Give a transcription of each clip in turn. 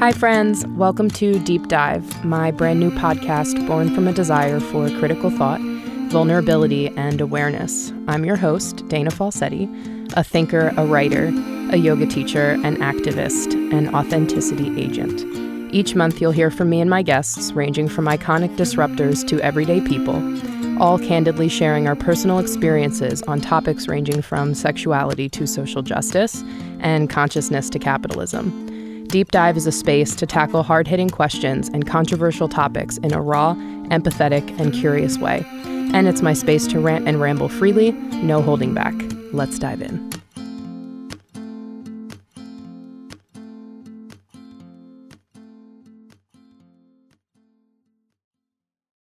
Hi, friends. Welcome to Deep Dive, my brand new podcast born from a desire for critical thought, vulnerability, and awareness. I'm your host, Dana Falsetti, a thinker, a writer, a yoga teacher, an activist, an authenticity agent. Each month, you'll hear from me and my guests, ranging from iconic disruptors to everyday people, all candidly sharing our personal experiences on topics ranging from sexuality to social justice and consciousness to capitalism. Deep Dive is a space to tackle hard hitting questions and controversial topics in a raw, empathetic, and curious way. And it's my space to rant and ramble freely, no holding back. Let's dive in.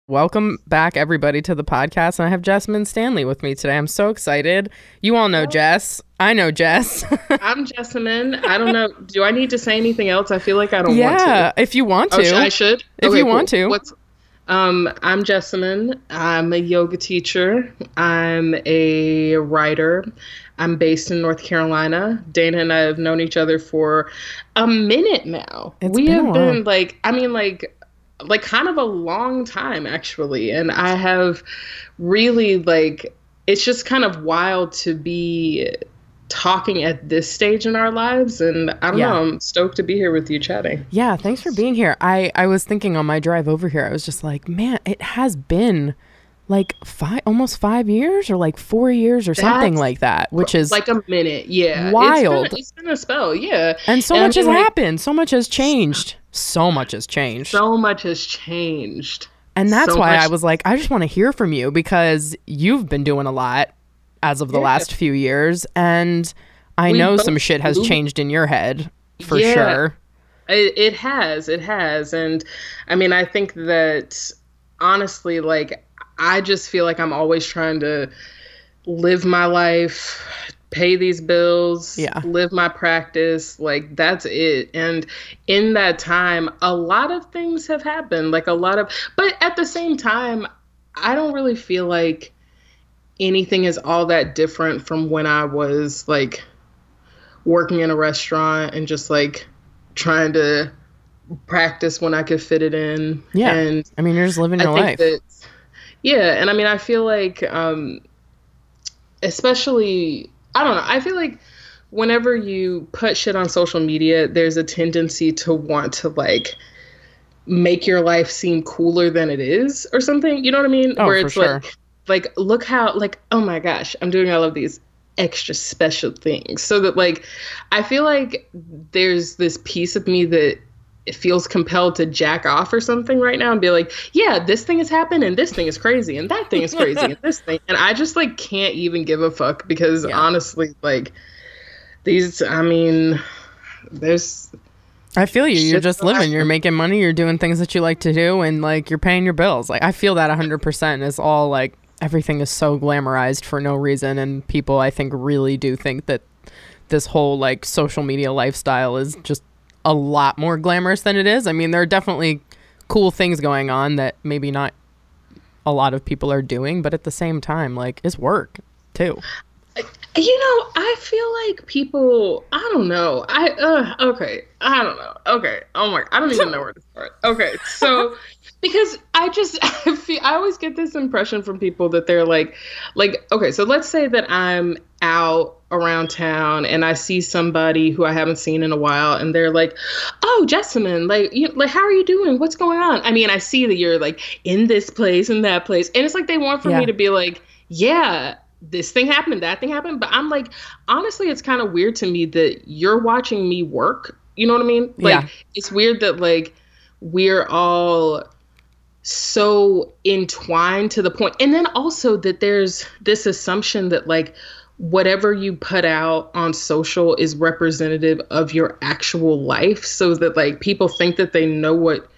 Welcome back, everybody, to the podcast. And I have Jessamyn Stanley with me today. I'm so excited. You all know Jess. I know Jess. I'm Jessamyn. I don't know. Do I need to say anything else? I feel like I don't yeah, want to. Yeah, if you want to. Oh, I should? If okay, you cool. want to. What's, um, I'm Jessamyn. I'm a yoga teacher. I'm a writer. I'm based in North Carolina. Dana and I have known each other for a minute now. It's we been have been like, I mean, like, like kind of a long time actually and i have really like it's just kind of wild to be talking at this stage in our lives and i don't yeah. know i'm stoked to be here with you chatting. Yeah thanks for being here. I i was thinking on my drive over here i was just like man it has been like five almost five years or like four years or That's something like that which is like a minute yeah. Wild it's been, it's been a spell yeah. And so and much has like, happened. So much has changed. So much has changed. So much has changed. And that's so why much- I was like, I just want to hear from you because you've been doing a lot as of the yeah. last few years. And I we know some shit has changed in your head for yeah, sure. It, it has. It has. And I mean, I think that honestly, like, I just feel like I'm always trying to live my life, pay these bills, yeah. live my practice. Like that's it. And in that time, a lot of things have happened. Like a lot of, but at the same time, I don't really feel like anything is all that different from when I was like working in a restaurant and just like trying to practice when I could fit it in. Yeah. And I mean, you're just living your life. That, yeah. And I mean, I feel like, um, especially I don't know. I feel like whenever you put shit on social media, there's a tendency to want to like make your life seem cooler than it is or something. You know what I mean? Oh, Where it's sure. like like look how like oh my gosh, I'm doing all of these extra special things. So that like I feel like there's this piece of me that feels compelled to jack off or something right now and be like, yeah, this thing has happened and this thing is crazy and that thing is crazy and this thing. And I just like can't even give a fuck because yeah. honestly, like these, I mean, there's. I feel you. You're just living. You're making money. You're doing things that you like to do, and like you're paying your bills. Like I feel that 100. percent is all like everything is so glamorized for no reason, and people I think really do think that this whole like social media lifestyle is just a lot more glamorous than it is. I mean, there are definitely cool things going on that maybe not a lot of people are doing, but at the same time, like, it's work too. You know, I feel like people. I don't know. I uh, okay. I don't know. Okay. Oh my. I don't even know where to start. Okay. So, because I just I feel I always get this impression from people that they're like, like okay. So let's say that I'm out around town and I see somebody who I haven't seen in a while and they're like, "Oh, Jessamyn like you like how are you doing? What's going on?" I mean, I see that you're like in this place and that place. And it's like they want for yeah. me to be like, "Yeah, this thing happened, that thing happened." But I'm like, honestly, it's kind of weird to me that you're watching me work. You know what I mean? Like yeah. it's weird that like we're all so entwined to the point. And then also that there's this assumption that like whatever you put out on social is representative of your actual life. So that like people think that they know what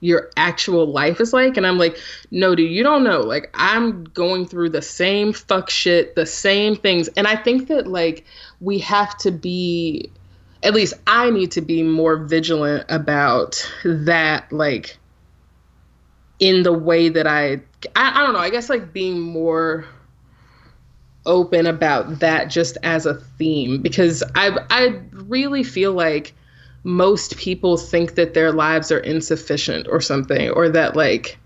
your actual life is like. And i'm like no dude you don't know. Like i'm going through the same fuck shit the same things. And i think that like we have to be at least i need to be more vigilant about that like in the way that i i, I don't know i guess like being more open about that just as a theme because I I really feel like most people think that their lives are insufficient or something, or that like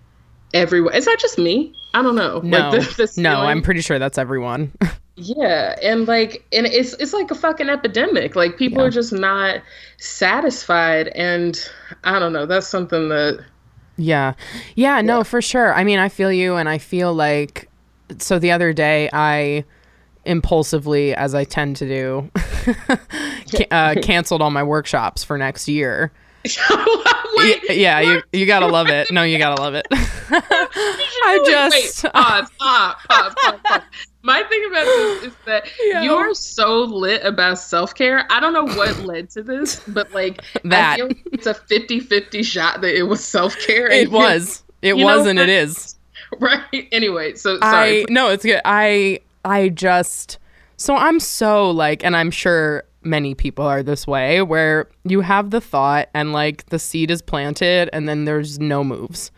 everyone is that just me? I don't know. No, like the, the no, I'm pretty sure that's everyone. yeah, and like, and it's it's like a fucking epidemic. Like people yeah. are just not satisfied, and I don't know. That's something that. Yeah. yeah, no, yeah. for sure. I mean, I feel you, and I feel like. So the other day, I impulsively, as I tend to do, uh, canceled all my workshops for next year. Wait, yeah, you you gotta love it. No, you gotta love it. I just wait, pause, pause, pause, pause, pause. My thing about this is that yeah. you're so lit about self care. I don't know what led to this, but like that like it's a 50-50 shot that it was self care. It was. It was, know, and it is. Right. Anyway, so sorry. I, no, it's good. I I just so I'm so like, and I'm sure many people are this way, where you have the thought and like the seed is planted and then there's no moves.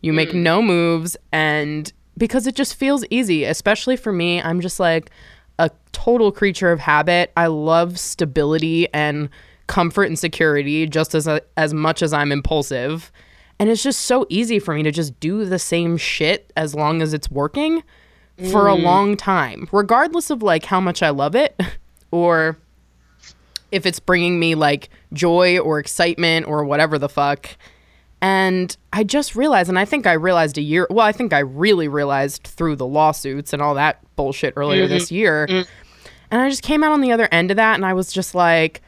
You make mm. no moves and because it just feels easy, especially for me, I'm just like a total creature of habit. I love stability and comfort and security just as a, as much as I'm impulsive. And it's just so easy for me to just do the same shit as long as it's working for a mm. long time, regardless of like how much I love it or if it's bringing me like joy or excitement or whatever the fuck. And I just realized, and I think I realized a year, well, I think I really realized through the lawsuits and all that bullshit earlier mm-hmm. this year. Mm. And I just came out on the other end of that and I was just like,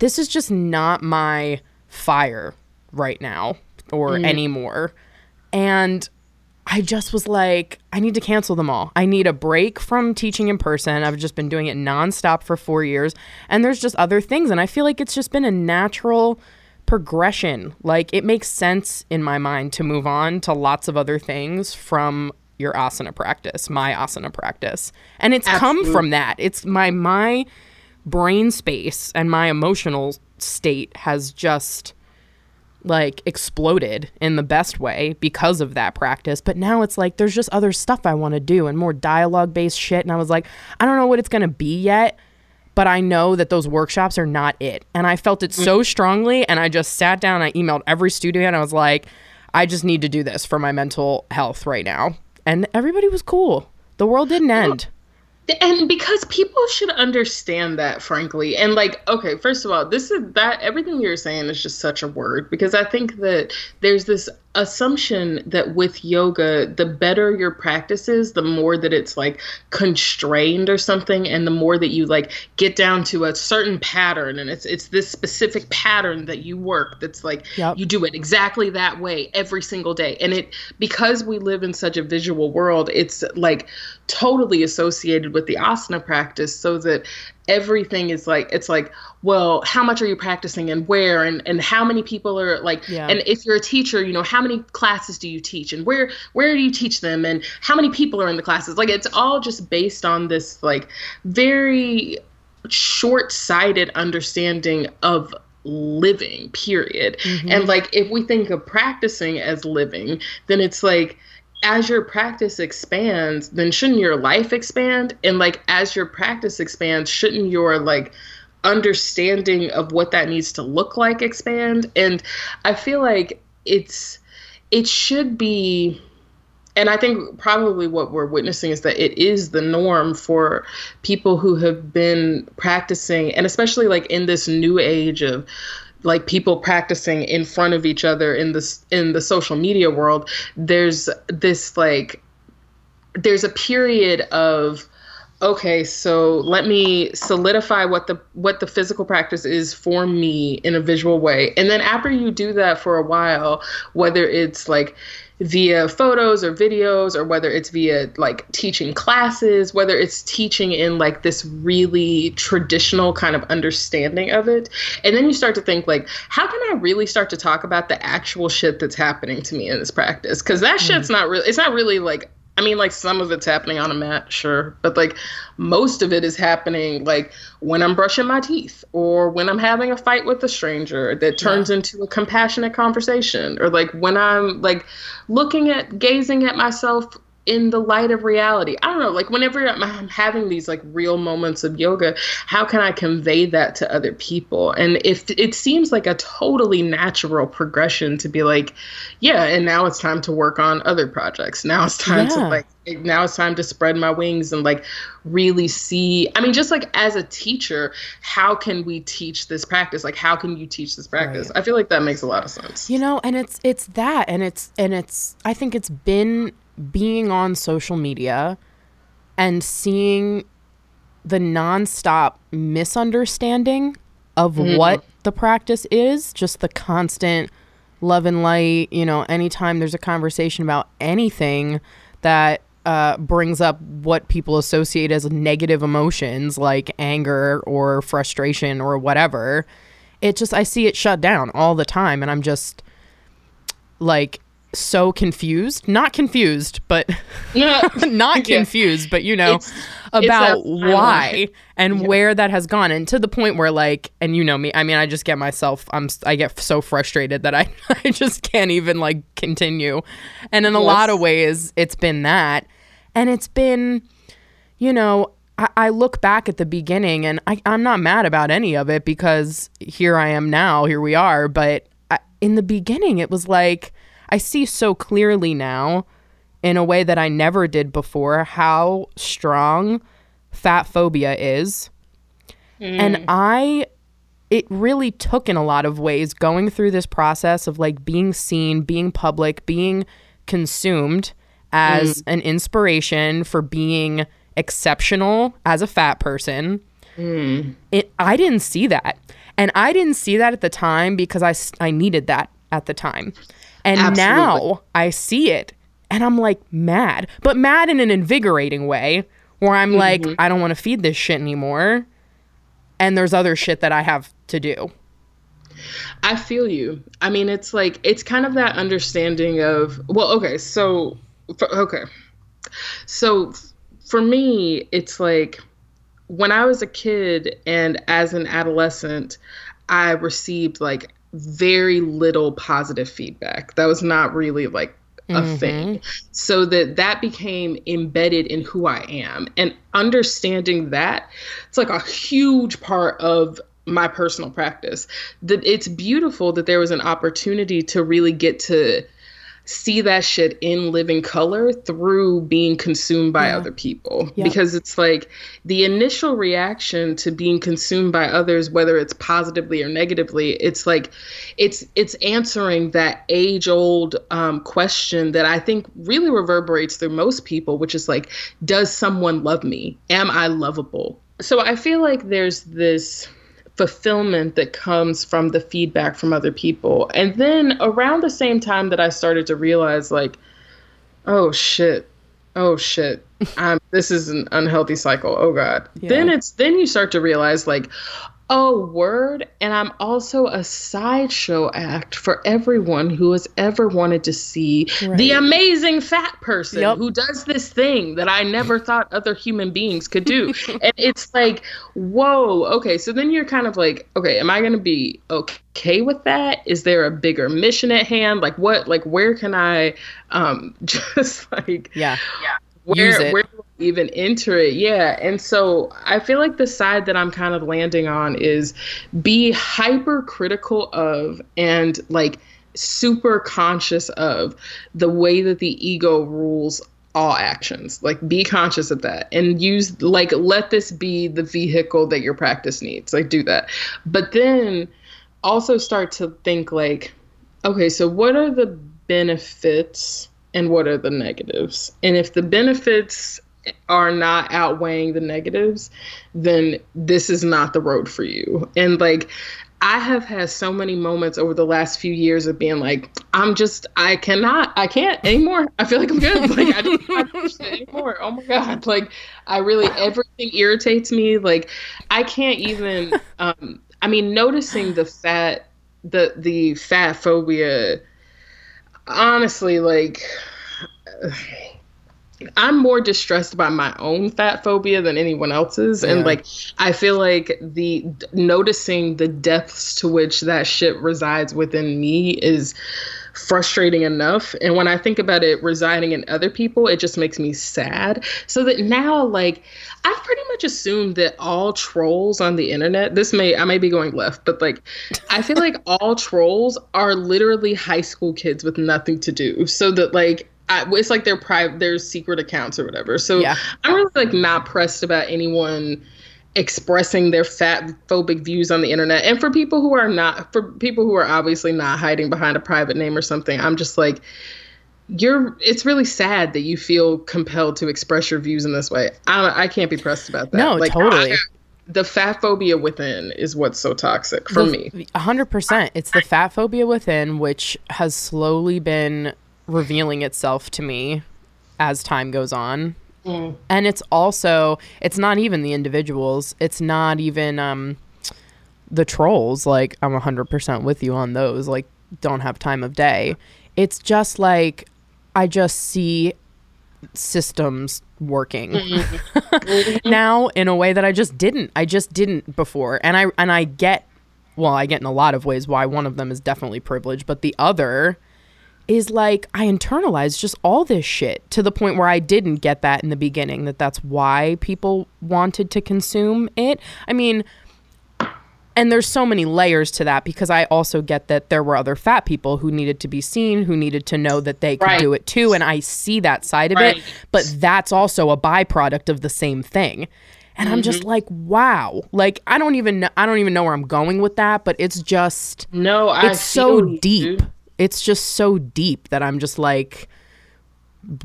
this is just not my fire right now or mm. anymore. And I just was like, I need to cancel them all. I need a break from teaching in person. I've just been doing it nonstop for four years. And there's just other things. And I feel like it's just been a natural progression. Like it makes sense in my mind to move on to lots of other things from your asana practice, my asana practice. And it's Absolutely. come from that. It's my my brain space and my emotional state has just like exploded in the best way because of that practice. But now it's like there's just other stuff I want to do and more dialogue based shit. And I was like, I don't know what it's going to be yet, but I know that those workshops are not it. And I felt it so strongly. And I just sat down, I emailed every studio, and I was like, I just need to do this for my mental health right now. And everybody was cool. The world didn't end and because people should understand that frankly and like okay first of all this is that everything you're saying is just such a word because i think that there's this assumption that with yoga the better your practice is the more that it's like constrained or something and the more that you like get down to a certain pattern and it's it's this specific pattern that you work that's like yep. you do it exactly that way every single day and it because we live in such a visual world it's like totally associated with the asana practice so that everything is like it's like well how much are you practicing and where? And and how many people are like yeah. and if you're a teacher you know how many classes do you teach? And where where do you teach them? And how many people are in the classes? Like it's all just based on this like very short-sighted understanding of living period. Mm-hmm. and like if we think of practicing as living then it's like as your practice expands, then shouldn't your life expand? And like as your practice expands, shouldn't your like understanding of what that needs to look like expand? And I feel like it's it should be and I think probably what we're witnessing is that it is the norm for people who have been practicing, and especially like in this new age of like people practicing in front of each other in this in the social media world there's this like there's a period of okay so let me solidify what the what the physical practice is for me in a visual way. And then after you do that for a while whether it's like via photos or videos or whether it's via like teaching classes whether it's teaching in like this really traditional kind of understanding of it and then you start to think like how can i really start to talk about the actual shit that's happening to me in this practice because that mm. shit's not really it's not really like I mean, like some of it's happening on a mat, sure, but like most of it is happening like when I'm brushing my teeth or when I'm having a fight with a stranger that turns yeah. into a compassionate conversation or like when I'm like looking at gazing at myself in the light of reality. I don't know, like whenever I'm having these like real moments of yoga, how can I convey that to other people? And if it seems like a totally natural progression to be like, yeah, and now it's time to work on other projects. Now it's time yeah. to like now it's time to spread my wings and like really see i mean just like as a teacher how can we teach this practice like how can you teach this practice right. i feel like that makes a lot of sense you know and it's it's that and it's and it's i think it's been being on social media and seeing the nonstop misunderstanding of mm-hmm. what the practice is just the constant love and light you know anytime there's a conversation about anything that uh, brings up what people associate as negative emotions like anger or frustration or whatever, it just, I see it shut down all the time. And I'm just like so confused. Not confused, but not confused, but you know, it's, about it's why and yeah. where that has gone. And to the point where, like, and you know me, I mean, I just get myself, I'm, I get so frustrated that I, I just can't even like continue. And in a yes. lot of ways, it's been that. And it's been, you know, I, I look back at the beginning and I, I'm not mad about any of it because here I am now, here we are. But I, in the beginning, it was like, I see so clearly now, in a way that I never did before, how strong fat phobia is. Mm. And I it really took in a lot of ways going through this process of like being seen, being public, being consumed as mm. an inspiration for being exceptional as a fat person. Mm. It I didn't see that. And I didn't see that at the time because I I needed that at the time. And Absolutely. now I see it and I'm like mad, but mad in an invigorating way where I'm mm-hmm. like I don't want to feed this shit anymore. And there's other shit that I have to do. I feel you. I mean, it's like it's kind of that understanding of well, okay, so okay. So for me, it's like when I was a kid and as an adolescent, I received like very little positive feedback. That was not really like a mm-hmm. thing. So that that became embedded in who I am. And understanding that, it's like a huge part of my personal practice. That it's beautiful that there was an opportunity to really get to see that shit in living color through being consumed by yeah. other people yeah. because it's like the initial reaction to being consumed by others whether it's positively or negatively it's like it's it's answering that age old um, question that i think really reverberates through most people which is like does someone love me am i lovable so i feel like there's this fulfillment that comes from the feedback from other people. And then around the same time that I started to realize, like, oh shit, oh shit, I'm, um, this is an unhealthy cycle. Oh god. Yeah. Then it's then you start to realize, like, Oh, word. And I'm also a sideshow act for everyone who has ever wanted to see right. the amazing fat person yep. who does this thing that I never thought other human beings could do. and it's like, whoa, okay. So then you're kind of like, okay, am I going to be okay with that? Is there a bigger mission at hand? Like, what, like, where can I um just like, yeah, yeah where where even enter it? Yeah. And so I feel like the side that I'm kind of landing on is be hypercritical of and like super conscious of the way that the ego rules all actions. Like be conscious of that and use like let this be the vehicle that your practice needs. Like do that. But then also start to think like okay, so what are the benefits and what are the negatives. And if the benefits are not outweighing the negatives, then this is not the road for you. And like, I have had so many moments over the last few years of being like, I'm just, I cannot, I can't anymore. I feel like I'm good. Like, I don't want anymore. Oh my God. Like, I really, everything irritates me. Like, I can't even, um, I mean, noticing the fat, the, the fat phobia honestly, like, I'm more distressed by my own fat phobia than anyone else's. Yeah. And like, I feel like the noticing the depths to which that shit resides within me is frustrating enough. And when I think about it residing in other people, it just makes me sad. So that now, like, I've pretty much assumed that all trolls on the internet, this may, I may be going left, but like, I feel like all trolls are literally high school kids with nothing to do. So that, like, I, it's like their private, their secret accounts or whatever. So yeah. I'm really like not pressed about anyone expressing their fat phobic views on the internet. And for people who are not, for people who are obviously not hiding behind a private name or something, I'm just like, you're. It's really sad that you feel compelled to express your views in this way. I, I can't be pressed about that. No, like, totally. I, the fat phobia within is what's so toxic for the, me. hundred percent. It's the fat phobia within, which has slowly been revealing itself to me as time goes on. Mm. And it's also it's not even the individuals. It's not even um the trolls. Like I'm 100% with you on those. Like don't have time of day. It's just like I just see systems working mm-hmm. now in a way that I just didn't. I just didn't before. And I and I get well, I get in a lot of ways why one of them is definitely privilege, but the other is like I internalized just all this shit to the point where I didn't get that in the beginning that that's why people wanted to consume it. I mean, and there's so many layers to that because I also get that there were other fat people who needed to be seen, who needed to know that they could right. do it too and I see that side of right. it, but that's also a byproduct of the same thing. And mm-hmm. I'm just mm-hmm. like, wow. Like I don't even know, I don't even know where I'm going with that, but it's just No, I it's so deep. It's just so deep that I'm just like,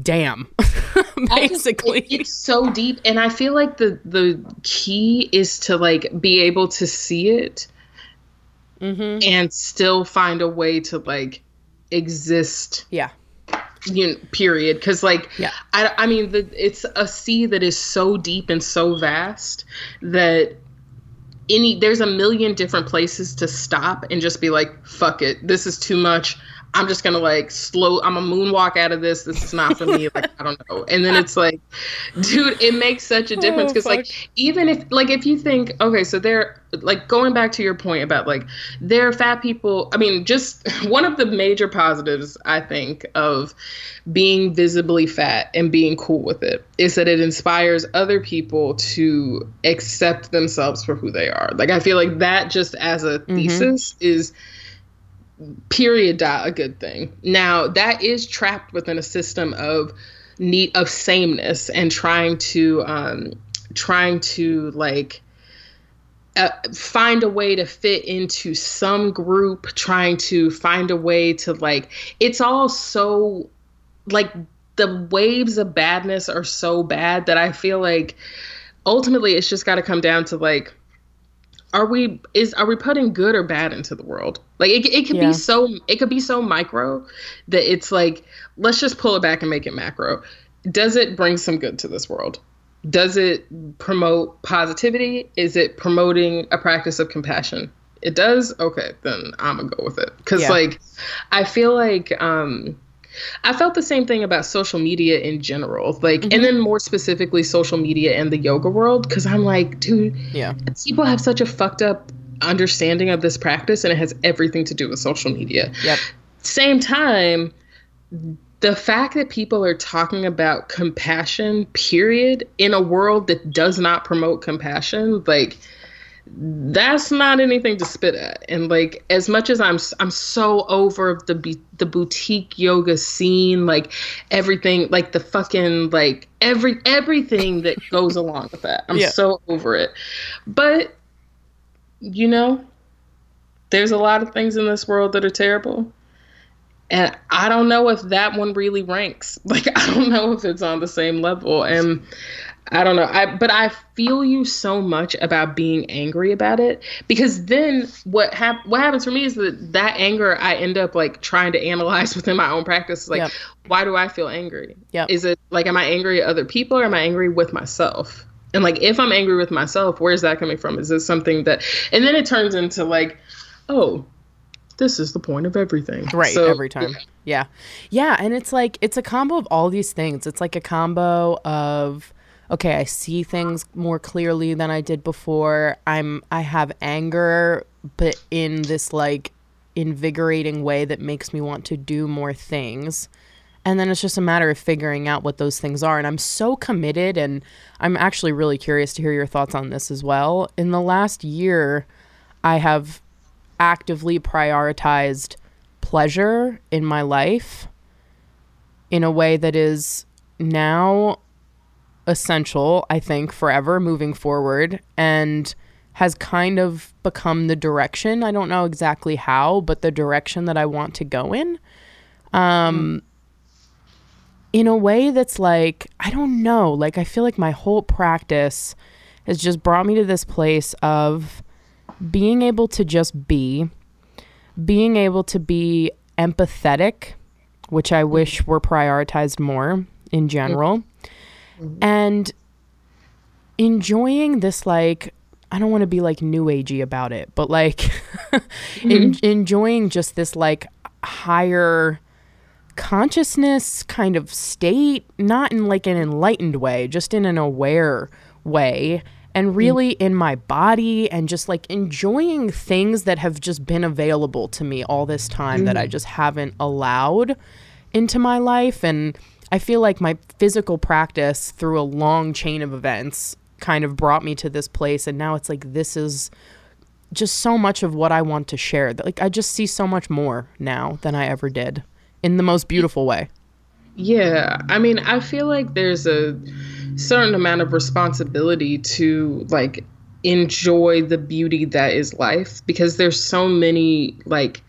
damn. Basically, just, it's so deep, and I feel like the the key is to like be able to see it, mm-hmm. and still find a way to like exist. Yeah. You know, period. Because like, yeah. I I mean, the, it's a sea that is so deep and so vast that any there's a million different places to stop and just be like fuck it this is too much i'm just gonna like slow i'm a moonwalk out of this. This is not for me. Like i don't know. And then it's like dude it makes such a difference because oh, like even if like if you think okay so they're like going back to your point about like there are fat people i mean just one of the major positives i think of being visibly fat and being cool with it is that it inspires other people to accept themselves for who they are. Like i feel like that just as a mm-hmm. thesis is period a good thing. Now that is trapped within a system of need of sameness and trying to um trying to like uh, find a way to fit into some group trying to find a way to like it's all so like the waves of badness are so bad that i feel like ultimately it's just got to come down to like are we is are we putting good or bad into the world like it, it could yeah. be so it could be so micro that it's like let's just pull it back and make it macro does it bring some good to this world does it promote positivity? Is it promoting a practice of compassion? It does. Okay, then I'm gonna go with it because yeah. like I feel like um I felt the same thing about social media in general, like, mm-hmm. and then more specifically, social media and the yoga world. Because I'm like, dude, yeah, people have such a fucked up understanding of this practice, and it has everything to do with social media. Yep. Same time, the fact that people are talking about compassion, period, in a world that does not promote compassion, like that's not anything to spit at. And like as much as I'm I'm so over the the boutique yoga scene, like everything, like the fucking like every everything that goes along with that. I'm yeah. so over it. But you know, there's a lot of things in this world that are terrible and I don't know if that one really ranks. Like I don't know if it's on the same level. And I don't know. I but I feel you so much about being angry about it because then what hap- what happens for me is that that anger I end up like trying to analyze within my own practice. Like, yep. why do I feel angry? Yeah. Is it like am I angry at other people or am I angry with myself? And like if I'm angry with myself, where's that coming from? Is this something that and then it turns into like, oh, this is the point of everything. Right, so, every time. Yeah. yeah. And it's like, it's a combo of all these things. It's like a combo of, okay, I see things more clearly than I did before. I'm, I have anger, but in this like invigorating way that makes me want to do more things. And then it's just a matter of figuring out what those things are. And I'm so committed, and I'm actually really curious to hear your thoughts on this as well. In the last year, I have actively prioritized pleasure in my life in a way that is now essential, I think, forever moving forward and has kind of become the direction. I don't know exactly how, but the direction that I want to go in. Um. In a way that's like, I don't know, like, I feel like my whole practice has just brought me to this place of being able to just be, being able to be empathetic, which I wish were prioritized more in general mm-hmm. and enjoying this like I don't want to be like new agey about it, but like mm-hmm. en- enjoying just this like higher consciousness kind of state, not in like an enlightened way, just in an aware way, and mm. really mm-hmm. in my body and just like enjoying things that have just been available to me all this time mm-hmm. that I mm. just haven't allowed into my life and I feel like my physical practice through a long chain of events kind of brought me to this place and now it's like this is just so much of what I want to share. Like I just see so much more now than I ever did in the most beautiful way. Yeah. I mean, I feel like there's a certain amount of responsibility to like enjoy the beauty that is life because there's so many like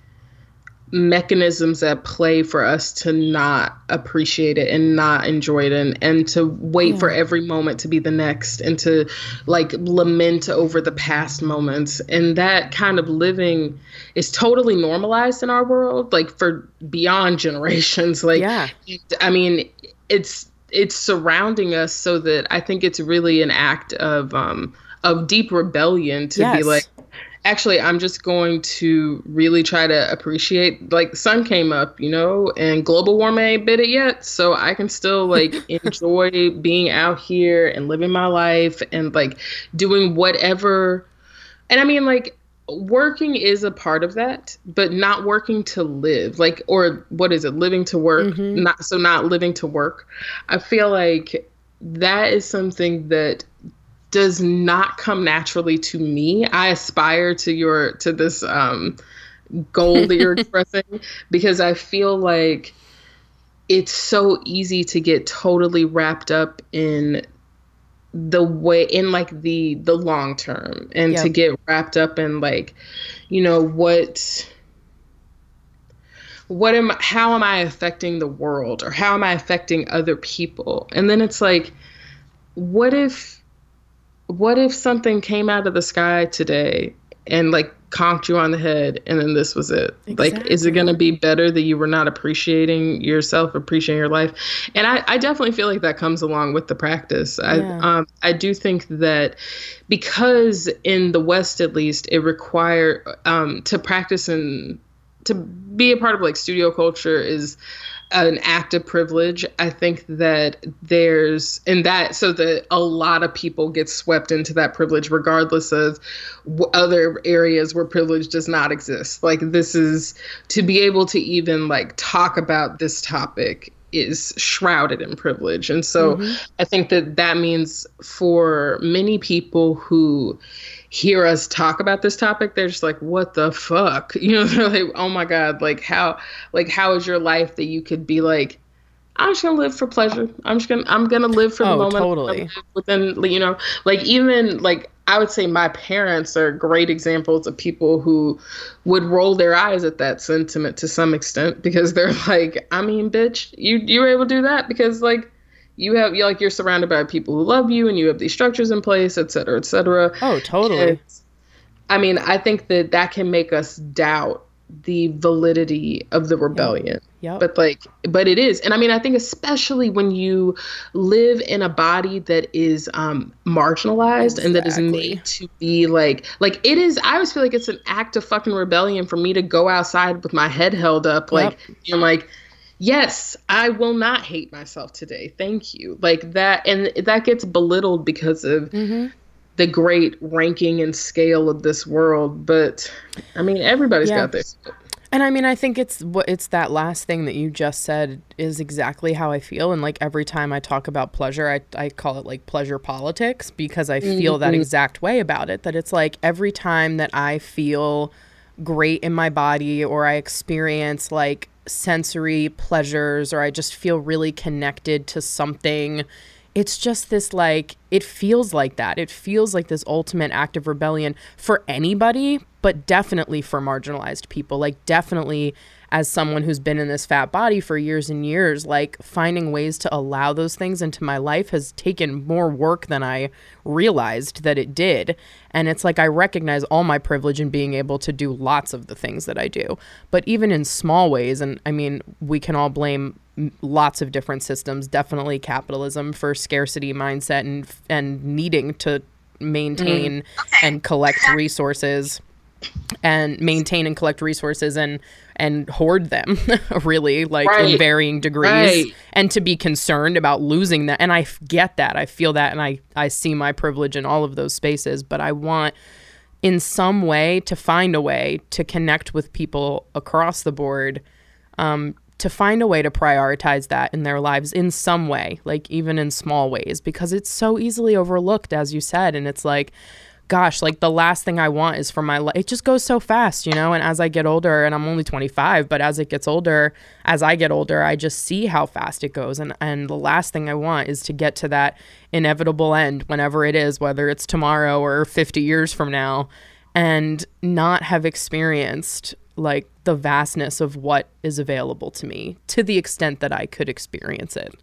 mechanisms at play for us to not appreciate it and not enjoy it and, and to wait yeah. for every moment to be the next and to like lament over the past moments and that kind of living is totally normalized in our world like for beyond generations like yeah. i mean it's it's surrounding us so that i think it's really an act of um of deep rebellion to yes. be like actually i'm just going to really try to appreciate like the sun came up you know and global warming ain't bit it yet. So i can still like enjoy being out here and living my life and like doing whatever. And i mean like working is a part of that but not working to live like or what is it living to work? Mm-hmm. not so not living to work. I feel like that is something that does not come naturally to me. I aspire to your to this um, goal that you're expressing because I feel like it's so easy to get totally wrapped up in the way in like the the long term and yep. to get wrapped up in like you know what what am how am i affecting the world or how am i affecting other people and then it's like what if what if something came out of the sky today and like conked you on the head and then this was it exactly. like is it going to be better that you were not appreciating yourself appreciating your life and i, I definitely feel like that comes along with the practice yeah. i um, i do think that because in the west at least it require um, to practice and to be a part of like studio culture is an act of privilege. I think that there's in that so that a lot of people get swept into that privilege regardless of other areas where privilege does not exist. Like this is to be able to even like talk about this topic is shrouded in privilege. And so mm-hmm. I think that that means for many people who hear us talk about this topic, they're just like, what the fuck? You know, they're like, oh my God, like how like how is your life that you could be like, I'm just gonna live for pleasure. I'm just gonna I'm gonna live for the oh, moment. Totally. Within you know, like even like I would say my parents are great examples of people who would roll their eyes at that sentiment to some extent because they're like, I mean, bitch, you you were able to do that because like you have you like you're surrounded by people who love you and you have these structures in place et cetera et cetera oh totally and, i mean i think that that can make us doubt the validity of the rebellion yep. but like but it is and i mean i think especially when you live in a body that is um marginalized exactly. and that is made to be like like it is i always feel like it's an act of fucking rebellion for me to go outside with my head held up like yep. and like yes, I will not hate myself today. Thank you. Like that, and that gets belittled because of mm-hmm. the great ranking and scale of this world. But I mean, everybody's yeah. got this. And I mean, I think it's what it's that last thing that you just said is exactly how I feel. And like every time I talk about pleasure, I, I call it like pleasure politics because I feel mm-hmm. that exact way about it. That it's like every time that I feel great in my body or I experience like sensory pleasures or I just feel really connected to something. It's just this like it feels like that. It feels like this ultimate act of rebellion for anybody but definitely for marginalized people. Like definitely as someone who's been in this fat body for years and years like finding ways to allow those things into my life has taken more work than i realized that it did and it's like i recognize all my privilege in being able to do lots of the things that i do but even in small ways and i mean we can all blame lots of different systems definitely capitalism for scarcity mindset and and needing to maintain mm. okay. and collect resources and maintain and collect resources and and hoard them really like right. in varying degrees right. and to be concerned about losing that and I get that I feel that and I I see my privilege in all of those spaces but I want in some way to find a way to connect with people across the board um, to find a way to prioritize that in their lives in some way, like even in small ways, because it's so easily overlooked, as you said. And it's like, gosh, like the last thing I want is for my life. It just goes so fast, you know? And as I get older, and I'm only 25, but as it gets older, as I get older, I just see how fast it goes. And, and the last thing I want is to get to that inevitable end, whenever it is, whether it's tomorrow or 50 years from now, and not have experienced like the vastness of what is available to me to the extent that I could experience it.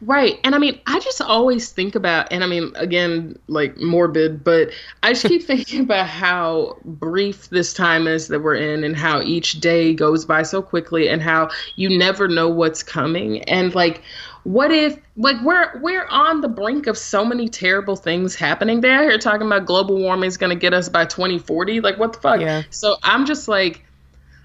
Right. And I mean, I just always think about, and I mean, again, like morbid, but I just keep thinking about how brief this time is that we're in and how each day goes by so quickly and how you never know what's coming. And like, what if like we're we're on the brink of so many terrible things happening there here talking about global warming is going to get us by 2040 like what the fuck yeah. so i'm just like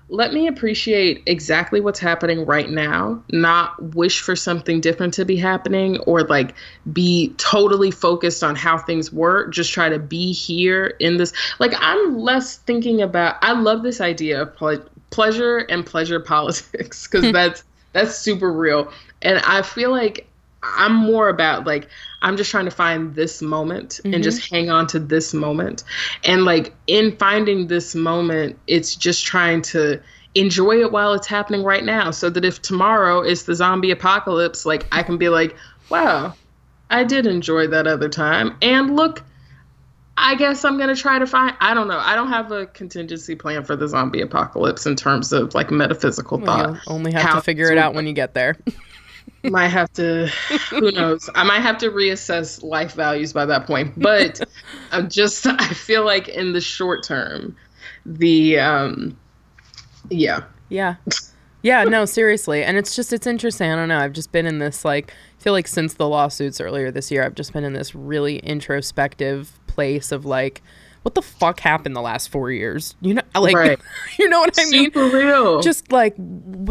let me appreciate exactly what's happening right now, not wish for something different to be happening or like be totally focused on how things work. Just try to be here in this. Like, I'm less thinking about, I love this idea of ple- pleasure and pleasure politics because hmm. that's, that's super real. And I feel like I'm more about like I'm just trying to find this moment mm-hmm. and just mm-hmm. hang on to this moment. And like in finding this moment, it's just trying to enjoy it while it's happening right now so that if tomorrow is the zombie apocalypse, like I can be like, wow, I did enjoy that other time. And look, I guess I'm gonna try to find. I don't know. I don't have a contingency plan for the zombie apocalypse in terms of like metaphysical well, thought. only have to figure it out when you get there. might have to who knows? I might have to reassess life values by that point. But i'm just i feel like in the short term the um yeah. Yeah. Yeah no seriously. And it's just it's interesting. I don't know. I've just been in this like i feel like since the lawsuits earlier this year i've just been in this really introspective place of like what the fuck happened the last four years? You know, like, right. you know what I mean? Super real. Just like,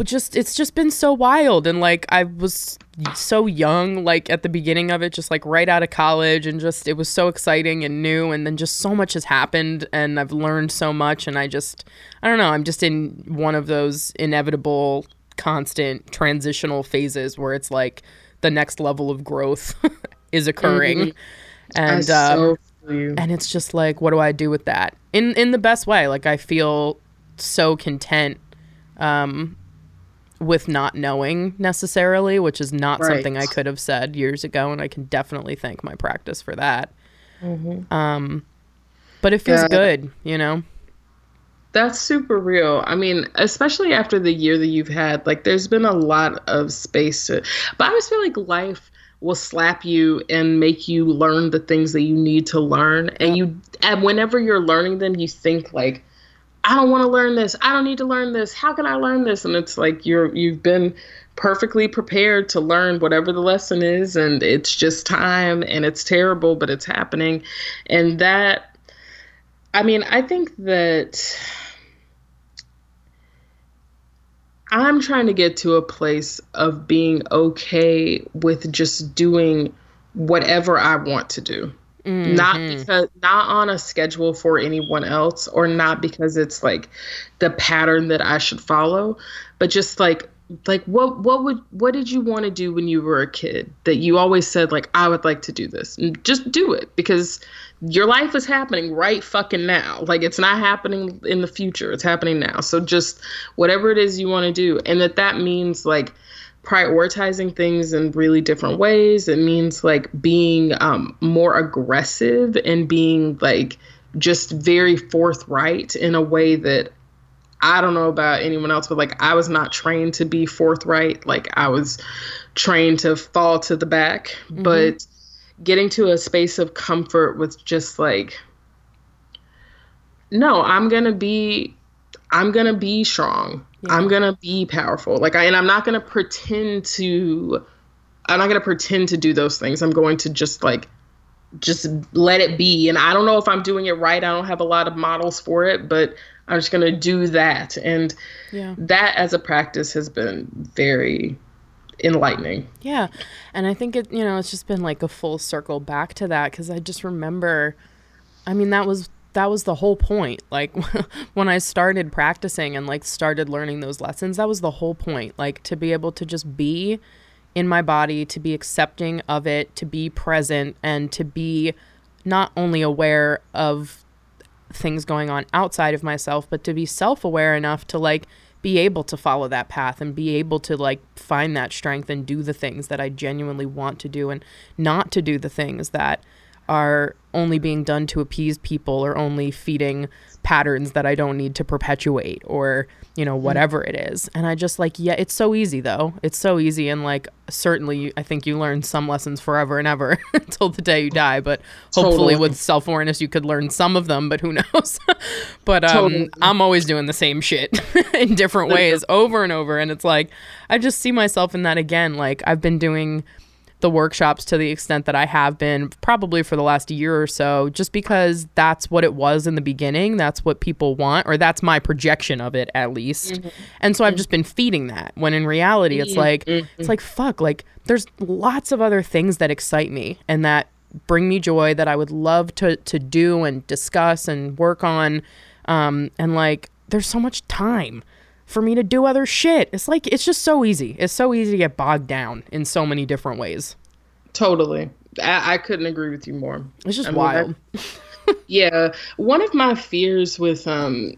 just it's just been so wild, and like I was so young, like at the beginning of it, just like right out of college, and just it was so exciting and new, and then just so much has happened, and I've learned so much, and I just, I don't know, I'm just in one of those inevitable, constant transitional phases where it's like the next level of growth is occurring. Mm-hmm. And and it's just like what do i do with that in in the best way like i feel so content um with not knowing necessarily which is not right. something i could have said years ago and i can definitely thank my practice for that mm-hmm. um but it feels yeah. good you know that's super real. I mean, especially after the year that you've had, like there's been a lot of space to but I just feel like life will slap you and make you learn the things that you need to learn and you and whenever you're learning them you think like I don't want to learn this. I don't need to learn this. How can I learn this? And it's like you're you've been perfectly prepared to learn whatever the lesson is and it's just time and it's terrible but it's happening. And that I mean, I think that I'm trying to get to a place of being okay with just doing whatever I want to do. Mm-hmm. Not because not on a schedule for anyone else or not because it's like the pattern that I should follow, but just like like what what would what did you want to do when you were a kid that you always said like I would like to do this and just do it because your life is happening right fucking now. Like it's not happening in the future it's happening now. So just whatever it is you want to do and that that means like prioritizing things in really different ways. It means like being um, more aggressive and being like just very forthright in a way that I don't know about anyone else, but like I was not trained to be forthright. Like I was trained to fall to the back. Mm-hmm. But getting to a space of comfort with just like, no, I'm gonna be, I'm gonna be strong. Yeah. I'm gonna be powerful. Like I, and I'm not gonna pretend to, I'm not gonna pretend to do those things. I'm going to just like just let it be. And I don't know if I'm doing it right. I don't have a lot of models for it, but I'm just going to do that. And yeah. that as a practice has been very enlightening. Yeah. And I think it, you know, it's just been like a full circle back to that because I just remember, I mean, that was. That was the whole point. Like when I started practicing and like started learning those lessons, that was the whole point. Like to be able to just be in my body, to be accepting of it, to be present, and to be not only aware of things going on outside of myself, but to be self aware enough to like be able to follow that path and be able to like find that strength and do the things that I genuinely want to do and not to do the things that are only being done to appease people or only feeding patterns that I don't need to perpetuate or, you know, mm. whatever it is. And I just like, yeah, it's so easy though. It's so easy. And like, certainly, I think you learn some lessons forever and ever until the day you die. But hopefully, totally. with self awareness, you could learn some of them, but who knows? but um, totally. I'm always doing the same shit in different ways over and over. And it's like, I just see myself in that again. Like, I've been doing the workshops to the extent that I have been probably for the last year or so, just because that's what it was in the beginning. That's what people want, or that's my projection of it at least. Mm-hmm. And so I've just been feeding that when in reality it's like, mm-hmm. it's like, fuck, like there's lots of other things that excite me and that bring me joy that I would love to, to do and discuss and work on. Um, and like, there's so much time for me to do other shit. It's like it's just so easy. It's so easy to get bogged down in so many different ways. Totally. I, I couldn't agree with you more. It's just I wild. I, yeah. One of my fears with um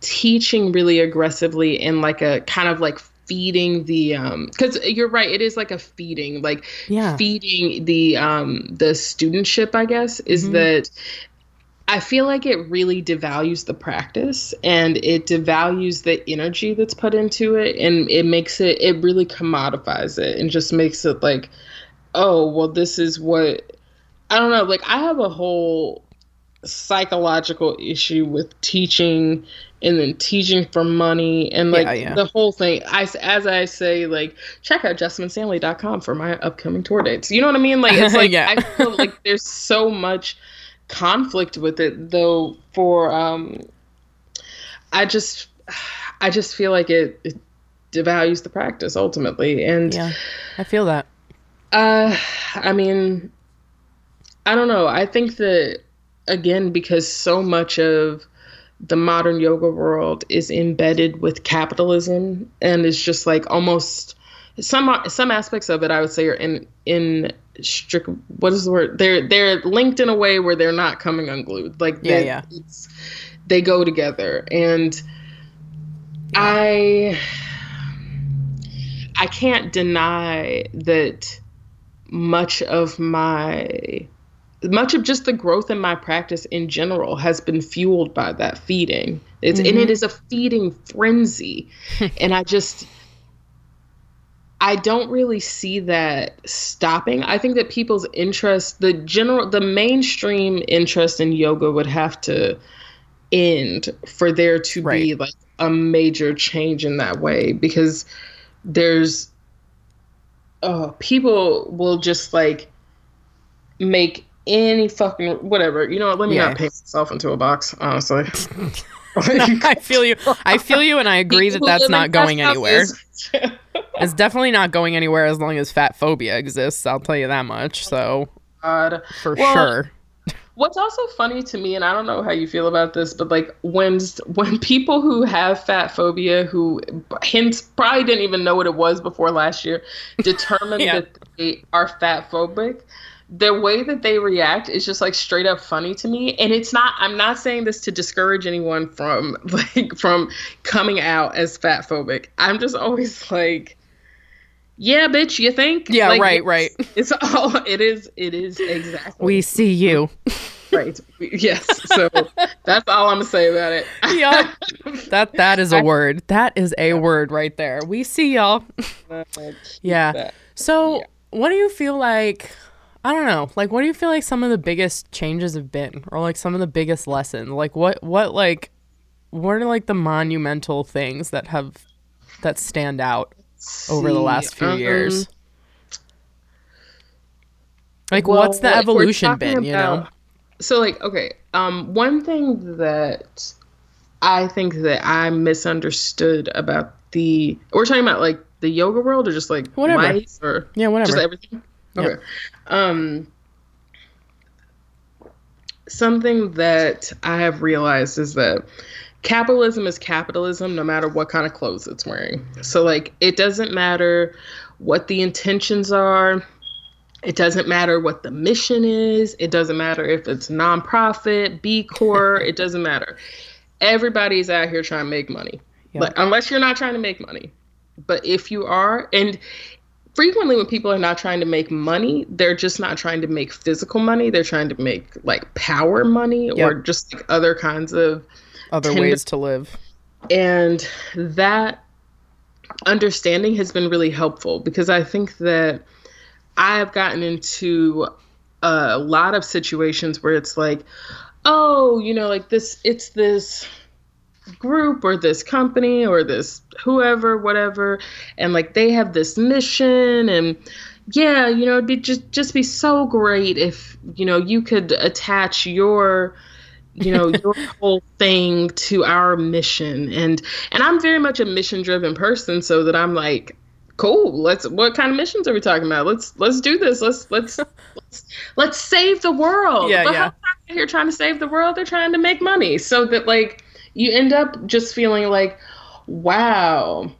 teaching really aggressively and like a kind of like feeding the um because you're right it is like a feeding like yeah. feeding the um the studentship i guess is mm-hmm. that I feel like it really devalues the practice and it devalues the energy that's put into it and it makes it it really commodifies it and just makes it like oh well this is what I don't know like I have a whole psychological issue with teaching and then teaching for money and like yeah, yeah. the whole thing I as I say like check out jessamynstanley.com for my upcoming tour dates you know what I mean like it's like yeah. I feel like there's so much conflict with it though for um I just I just feel like it, it devalues the practice ultimately and yeah I feel that. Uh I mean I don't know. I think that again because so much of the modern yoga world is embedded with capitalism and it's just like almost some some aspects of it I would say are in in strict what is the word they're they're linked in a way where they're not coming unglued like yeah yeah they go together and yeah. I I can't deny that much of my much of just the growth in my practice in general has been fueled by that feeding. It's mm-hmm. and it mm-hmm. a feeding frenzy. and I just I don't really see that stopping. I think that people's interest, the general, the mainstream interest in yoga would have to end for there to right. be like a major change in that way because there's, oh, people will just like make any fucking whatever. You know what? Let me yeah. not paint myself into a box, honestly. I feel you. I feel you, and I agree that that's not going anywhere. it's definitely not going anywhere as long as fat phobia exists. I'll tell you that much. So, God. for well, sure. What's also funny to me, and I don't know how you feel about this, but like when when people who have fat phobia, who hints probably didn't even know what it was before last year, determine yeah. that they are fat phobic, the way that they react is just like straight up funny to me. And it's not i'm not saying this to discourage anyone from like from coming out as fat phobic. I'm just always like yeah bitch you think? Yeah like, right right. it's all it is it is exactly we see you. Right. Yes. So that's all i'm gonna say about it. Yeah. That that is a word. That is a word right there. We see y'all. Yeah. so what do you feel like I don't know. Like, what do you feel like some of the biggest changes have been, or like some of the biggest lessons? Like, what, what, like, what are like the monumental things that have that stand out over the last few um, years? Like, well, what's the evolution been? You know. So, like, okay, um, one thing that I think that I misunderstood about the we're talking about like the yoga world or just like whatever life or yeah whatever just everything Okay. Yep. Um, something that I have realized is that capitalism is capitalism no matter what kind of clothes it's wearing. So, like, it doesn't matter what the intentions are. It doesn't matter what the mission is. It doesn't matter if it's nonprofit, B Corp. it doesn't matter. Everybody's out here trying to make money. Yep. But unless you're not trying to make money. But if you are, and frequently when people are not trying to make money, they're just not trying to make physical money. They're trying to make like power money yep. or just like other kinds of other tender- ways to live. And that understanding has been really helpful because I think that I have gotten into a lot of situations where it's like, oh, you know, like this, it's this group or this company or this whoever whatever and like they have this mission and yeah you know it'd be just just be so great if you know you could attach your you know your whole thing to our mission. And and i'm very much a mission driven person so that i'm like cool let's what kind of missions are we talking about? Let's let's do this. Let's let's let's, let's save the world. Yeah but yeah. here trying to save the world? They're trying to make money. So that like you end up just feeling like, wow,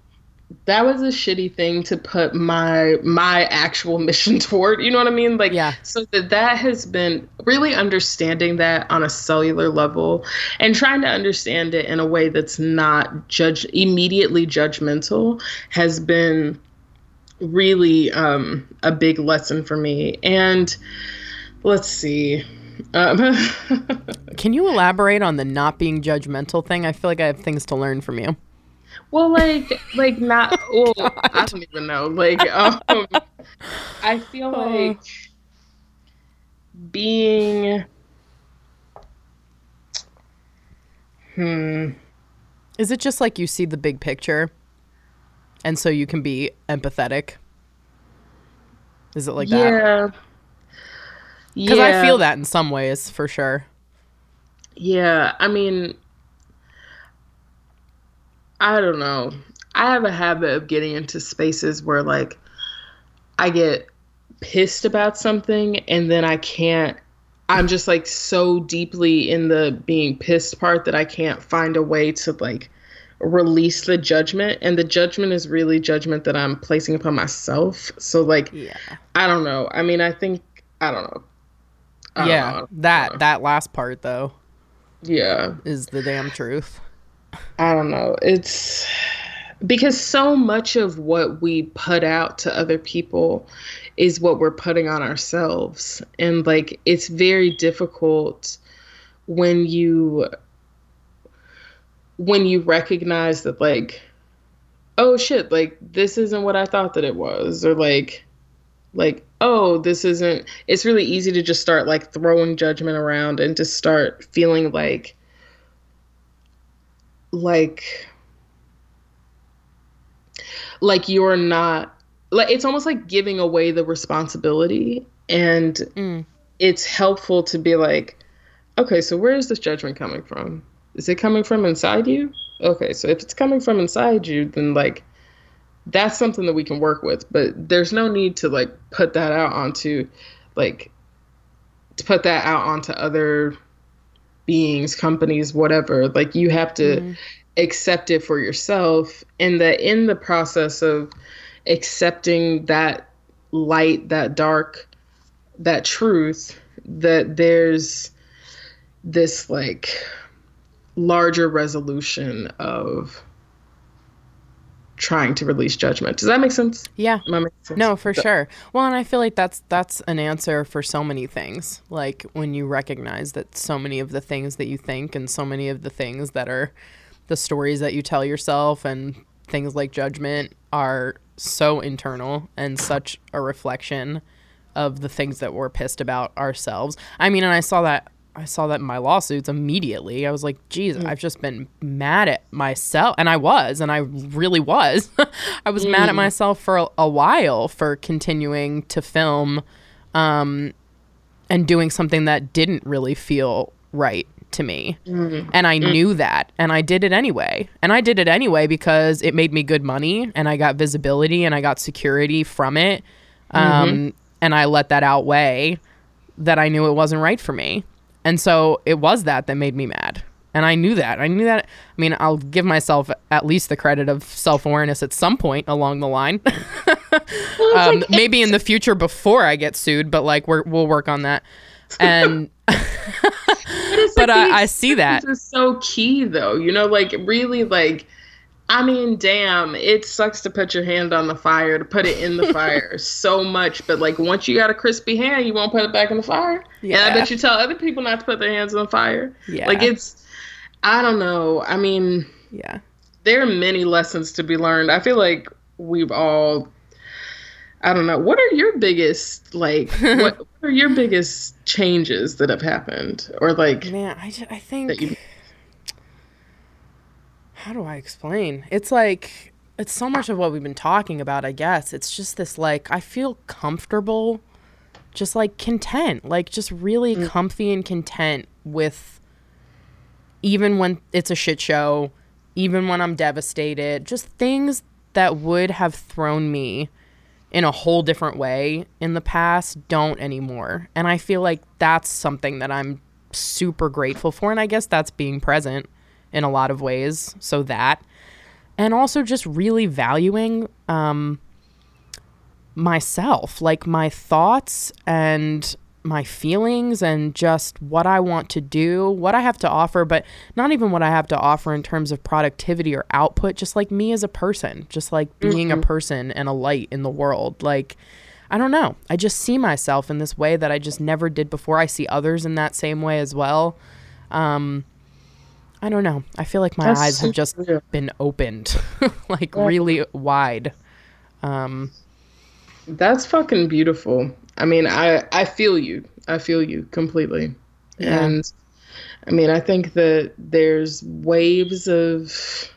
that was a shitty thing to put my my actual mission toward you know what i mean? Like yeah. so that that has been really understanding that on a cellular level and trying to understand it in a way that's not judge immediately judgmental has been really um, a big lesson for me. And let's see um, Can you elaborate on the not being judgmental thing? I feel like I have things to learn from you. Well, like, like not. Well, I don't even know. Like, um, I feel oh. like being. Hmm. Is it just like you see the big picture, and so you can be empathetic? Is it like yeah. that? Yeah. Because yeah. I feel that in some ways, for sure. Yeah, I mean, I don't know. I have a habit of getting into spaces where, like, I get pissed about something and then I can't. I'm just like so deeply in the being pissed part that I can't find a way to like release the judgment and the judgment is really judgment that I'm placing upon myself. So like yeah. I don't know. I mean, I think I don't know yeah, know, that know. that last part though. Yeah, is the damn truth. I don't know. It's because so much of what we put out to other people is what we're putting on ourselves, and like it's very difficult when you when you recognize that like oh shit like this isn't what i thought that it was or like like oh this isn't it's really easy to just start like throwing judgment around and to start feeling like like like you're not like it's almost like giving away the responsibility and mm. it's helpful to be like okay so where is this judgment coming from is it coming from inside you okay so if it's coming from inside you then like that's something that we can work with but there's no need to like put that out onto like to put that out onto other beings, companies, whatever. Like you have to mm-hmm. accept it for yourself. And that in the process of accepting that light, that dark, that truth, that there's this like larger resolution of trying to release judgment. Does that make sense? Yeah. Sense? No, for so. sure. Well, and I feel like that's that's an answer for so many things. Like when you recognize that so many of the things that you think and so many of the things that are the stories that you tell yourself and things like judgment are so internal and such a reflection of the things that we're pissed about ourselves. I mean, and I saw that I saw that in my lawsuits immediately. I was like, geez, mm. I've just been mad at myself. And I was, and I really was. I was mm. mad at mm. myself for a, a, while for continuing to film um, and doing something that didn't really feel right to me. Mm. And I mm. knew that. And I did it anyway. And I did it anyway because it made me good money and I got visibility and I got security from it. Um, mm-hmm. And I let that outweigh that I knew it wasn't right for me. And so it was that that made me mad. And I knew that. I knew that. I mean, I'll give myself at least the credit of self awareness at some point along the line. well, um, like, maybe in the future before I get sued, but like we will work on that. And but I, I see that. Is so key, though. You know, like really, like I mean, damn, it sucks to put your hand on the fire, to put it in the fire so much. But like once you got a crispy hand, you won't put it back in the fire. Yeah. And I bet you tell other people not to put their hands on the fire. Yeah. Like it's, I don't know. I mean, yeah. There are many lessons to be learned. I feel like we've all, I don't know. What are your biggest, like, what, what are your biggest changes that have happened? Or like, man, I, just, I think. That you, how do I explain? It's like it's so much of what we've been talking about, I guess. It's just this like I feel comfortable, just like content, like just really mm. comfy and content with even when it's a shit show, even when I'm devastated, just things that would have thrown me in a whole different way in the past don't anymore. And I feel like that's something that I'm super grateful for and I guess that's being present in a lot of ways. So that, and also just really valuing um, myself, like my thoughts and my feelings and just what I want to do, what I have to offer, but not even what I have to offer in terms of productivity or output, just like me as a person, just like being mm-hmm. a person and a light in the world. Like, I don't know. I just see myself in this way that I just never did before. I see others in that same way as well. Um, I don't know. I feel like my That's eyes have just been opened, like yeah. really wide. Um, That's fucking beautiful. I mean, I I feel you. I feel you completely. Yeah. And I mean, I think that there's waves of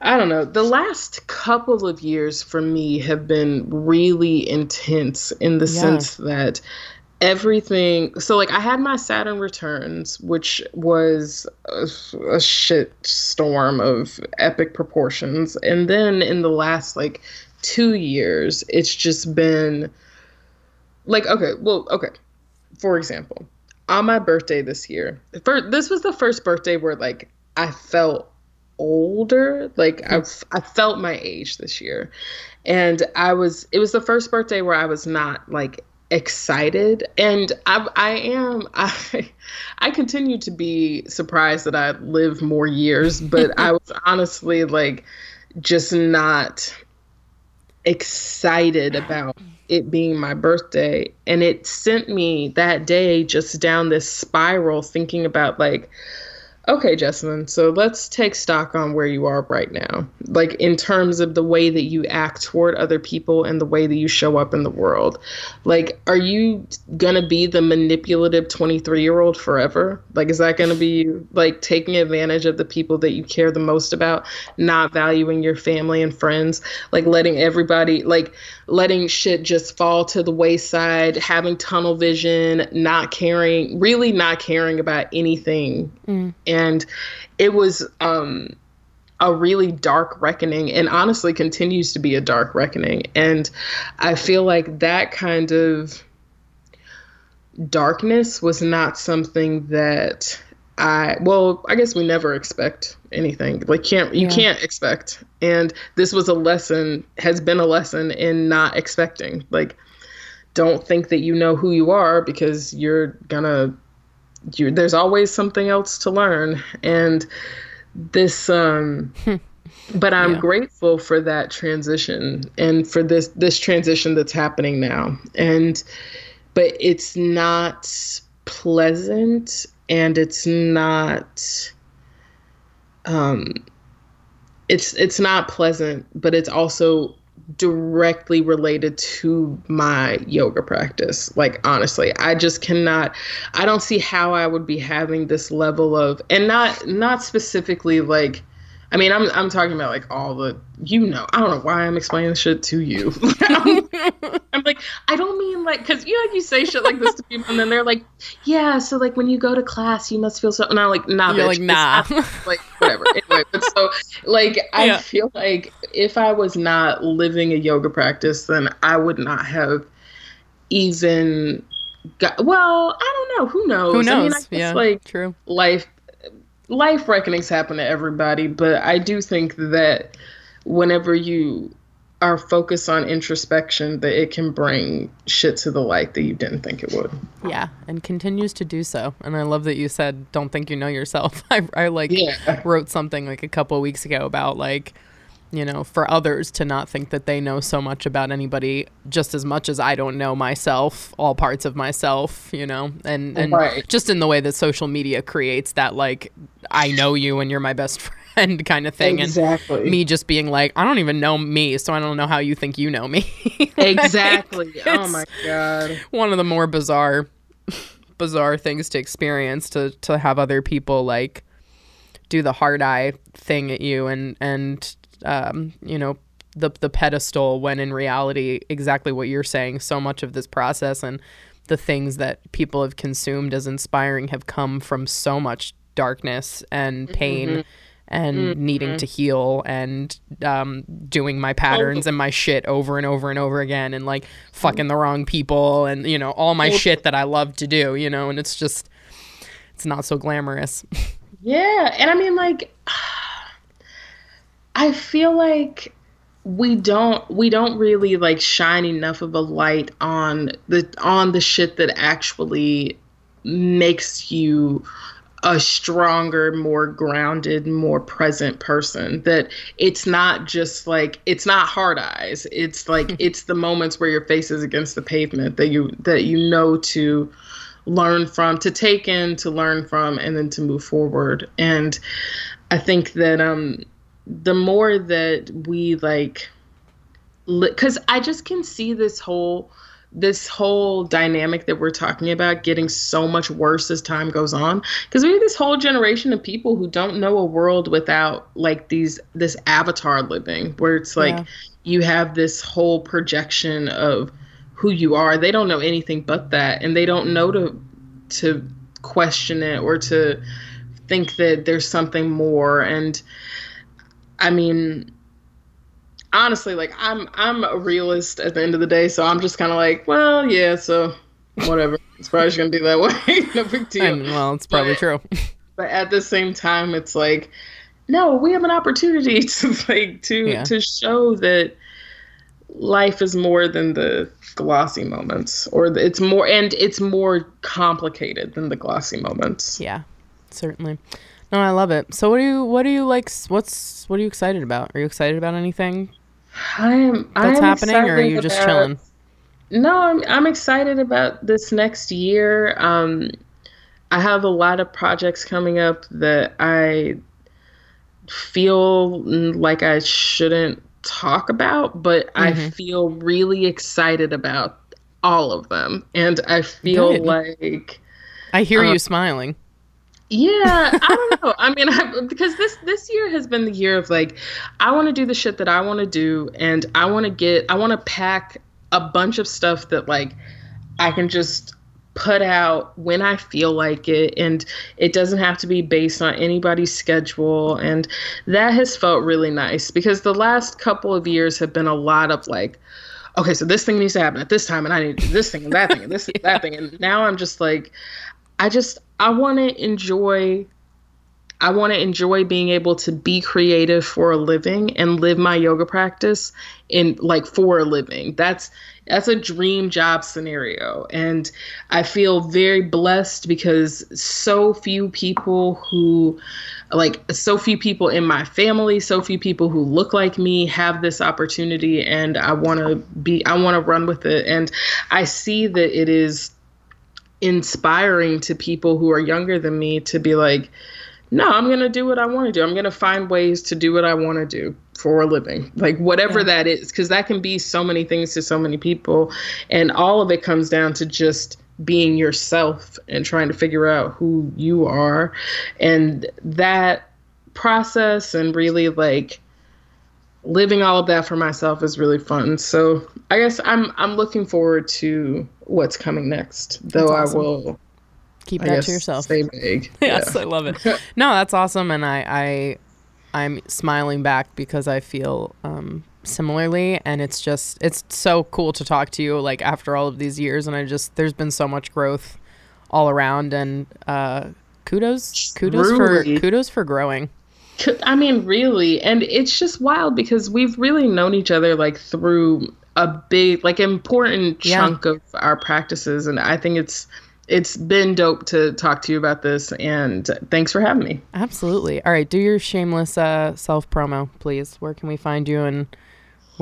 I don't know. The last couple of years for me have been really intense in the yeah. sense that everything so like i had my saturn returns which was a, a shit storm of epic proportions. And then in the last like two years it's just been like okay well okay for example on my birthday this year for this was the first birthday where like i felt older like i hmm. i felt my age this year. And i was it was the first birthday where i was not like excited. And I, I am I I continue to be surprised that I live more years but I was honestly like just not excited about it being my birthday. And it sent me that day just down this spiral thinking about like Okay, Jessamyn. So let's take stock on where you are right now. Like in terms of the way that you act toward other people and the way that you show up in the world. Like, are you to be the manipulative 23 year old forever? Like, is that to be you? like taking advantage of the people that you care the most about, not valuing your family and friends, like letting everybody, like, letting shit just fall to the wayside, having tunnel vision, not caring, really not caring about anything. Mm and it was um, a really dark reckoning and honestly continues to be a dark reckoning and i feel like that kind of darkness was not something that I well, I guess we never expect anything. Like can't you yeah. can't expect. And this was a lesson has been a lesson in not expecting. Like don't think that you know who you are because you're gonna you there's always something else to learn. And this um but I'm yeah. grateful for that transition and for this this transition that's happening now. And but it's not pleasant and it's not um it's it's not pleasant but it's also directly related to my yoga practice. Like honestly i just cannot i don't see how i would be having this level of and not not specifically like I mean, I'm I'm talking about like all the you know. I don't know why I'm explaining shit to you. I'm, I'm, like, I don't mean like because you know like you say shit like this to people and then they're like, yeah. So like when you go to class, you must feel so. And I'm like, nah, You're bitch, like nah, like whatever. anyway, but so like I yeah. feel like if I was not living a yoga practice, then I would not have even got. Well, I don't know. Who knows? Who knows? I mean, I guess, yeah, like true. Life life reckonings happen to everybody, but I do think that whenever you are focused on introspection, that it can bring shit to the light that you didn't think it would. Yeah, and continues to do so. And I love that you said, "Don't think you know yourself." I, I like yeah. wrote something like a couple weeks ago about like you know, for others to not think that they know so much about anybody just as much as I don't know myself, all parts of myself, you know, and, and right. just in the way that social media creates that, like, I know you and you're my best friend kind of thing. Exactly. And me just being like, I don't even know me, so I don't know how you think you know me. exactly. oh my God. One of the more bizarre, bizarre things to experience to, to have other people like do the hard eye thing at you and, and, um, you know, the the pedestal when in reality, exactly what you're saying. So much of this process and the things that people have consumed as inspiring have come from so much darkness and pain. Mm-hmm. And mm-hmm. needing to heal and um, doing my patterns and my shit over and over and over again, and like fucking the wrong people, and you know all my shit that I love to do, you know, and it's just, it's not so glamorous. Yeah, and I mean, like, I feel like we don't we don't really like shine enough of a light on the on the shit that actually makes you a stronger, more grounded, more present person. That it's not just like it's not hard eyes. It's like it's the moments where your face is against the pavement that you that you know to learn from, to take in, to learn from, and then to move forward. And I think that um the more that we like because i just can see this whole this whole dynamic that we're talking about getting so much worse as time goes on. Because we have this whole generation of people who don't know a world without like these this avatar living where it's like yeah. you have this whole projection of who you are. They don't know anything but that and they don't know to to question it or to think that there's something more. And I mean, honestly, like I'm I'm a realist at the end of the day, so I'm just kind of like, well, yeah, so whatever. it's probably just gonna be that way. no big deal. Well, it's probably but, true. but at the same time, it's like, no, we have an opportunity to like to yeah. to show that life is more than the glossy moments, or the, it's more and it's more complicated than the glossy moments. Yeah, certainly. No, I love it. So what do you what do you like what's what are you excited about? Are you excited about anything? I'm that's I'm happening or are you just about, chilling? No, I'm I'm excited about this next year. Um I have a lot of projects coming up that I feel like I shouldn't talk about, but mm-hmm. I feel really excited about all of them. And I feel Good. like I hear um, you smiling. Yeah, I don't know. I mean, I, because this this year has been the year of like, I want to do the shit that I want to do, and I want to get, I want to pack a bunch of stuff that like I can just put out when I feel like it, and it doesn't have to be based on anybody's schedule, and that has felt really nice because the last couple of years have been a lot of like okay, so this thing needs to happen at this time, and I need to do this thing and that thing and this yeah. and that thing. And now I'm just like, I just I want to enjoy I want to enjoy being able to be creative for a living and live my yoga practice in like for a living. That's that's a dream job scenario and I feel very blessed because so few people who like so few people in my family, so few people who look like me have this opportunity and I want to be I want to run with it and I see that it is inspiring to people who are younger than me to be like no, I'm going to do what I want to do. I'm going to find ways to do what I want to do for a living, like whatever yeah. that is, because that can be so many things to so many people. And all of it comes down to just being yourself and trying to figure out who you are. And that process and really like living all of that for myself is really fun. So I guess I'm I'm looking forward to what's coming next. Though awesome. I will keep that to yourself. Stay big. yes, yeah. I love it. No, that's awesome, and I, I I'm smiling back because I feel um, similarly, and it's just it's so cool to talk to you like after all of these years, and I just there's been so much growth all around, and uh, kudos kudos Truly. for kudos for growing. I mean, really, and it's just wild because we've really known each other like through a big, like important chunk yeah. of our practices, and I think it's it's been dope to talk to you about this and thanks for having me. Absolutely. All right do your shameless uh, self promo please. Where can we find you and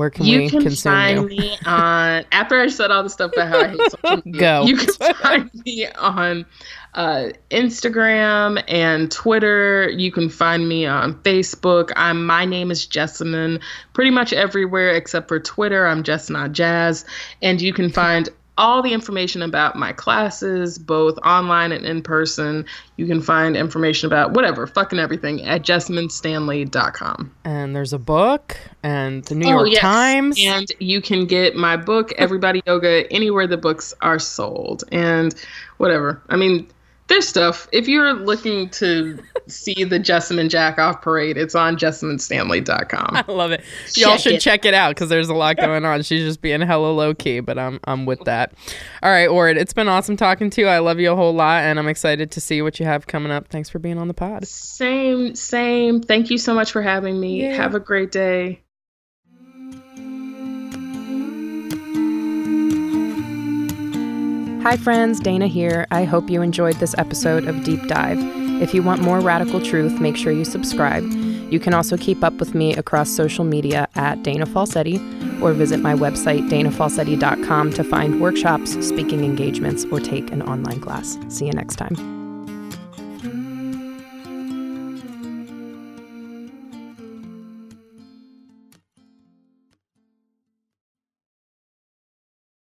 where can you we can consume find you? me on after I said all the stuff about how I hate social media. Go. You can find me on uh, Instagram and Twitter. You can find me on Facebook. I'm my name is Jessamyn. Pretty much everywhere except for Twitter. I'm just not jazz. And you can find all the information about my classes, both online and in person. You can find information about whatever, fucking everything at jessamynstanley.com. And there's a book and the New oh, York yes. Times. And you can get my book, Every Body Yoga, anywhere the books are sold. And whatever. I mean, there's stuff. If you're looking to see the Jessamyn Jack Off parade, it's on jessamynstanley.com. I love it. Y'all should it. check it out because there's a lot going on. She's just being hella low key, but I'm I'm with that. All right, Ord, it's been awesome talking to you. I love you a whole lot, and I'm excited to see what you have coming up. Thanks for being on the pod. Same, same. Thank you so much for having me. Yeah. Have a great day. Hi, friends, Dana here. I hope you enjoyed this episode of Deep Dive. If you want more radical truth, make sure you subscribe. You can also keep up with me across social media at Dana Falsetti or visit my website, danafalsetti.com, to find workshops, speaking engagements, or take an online class. See you next time.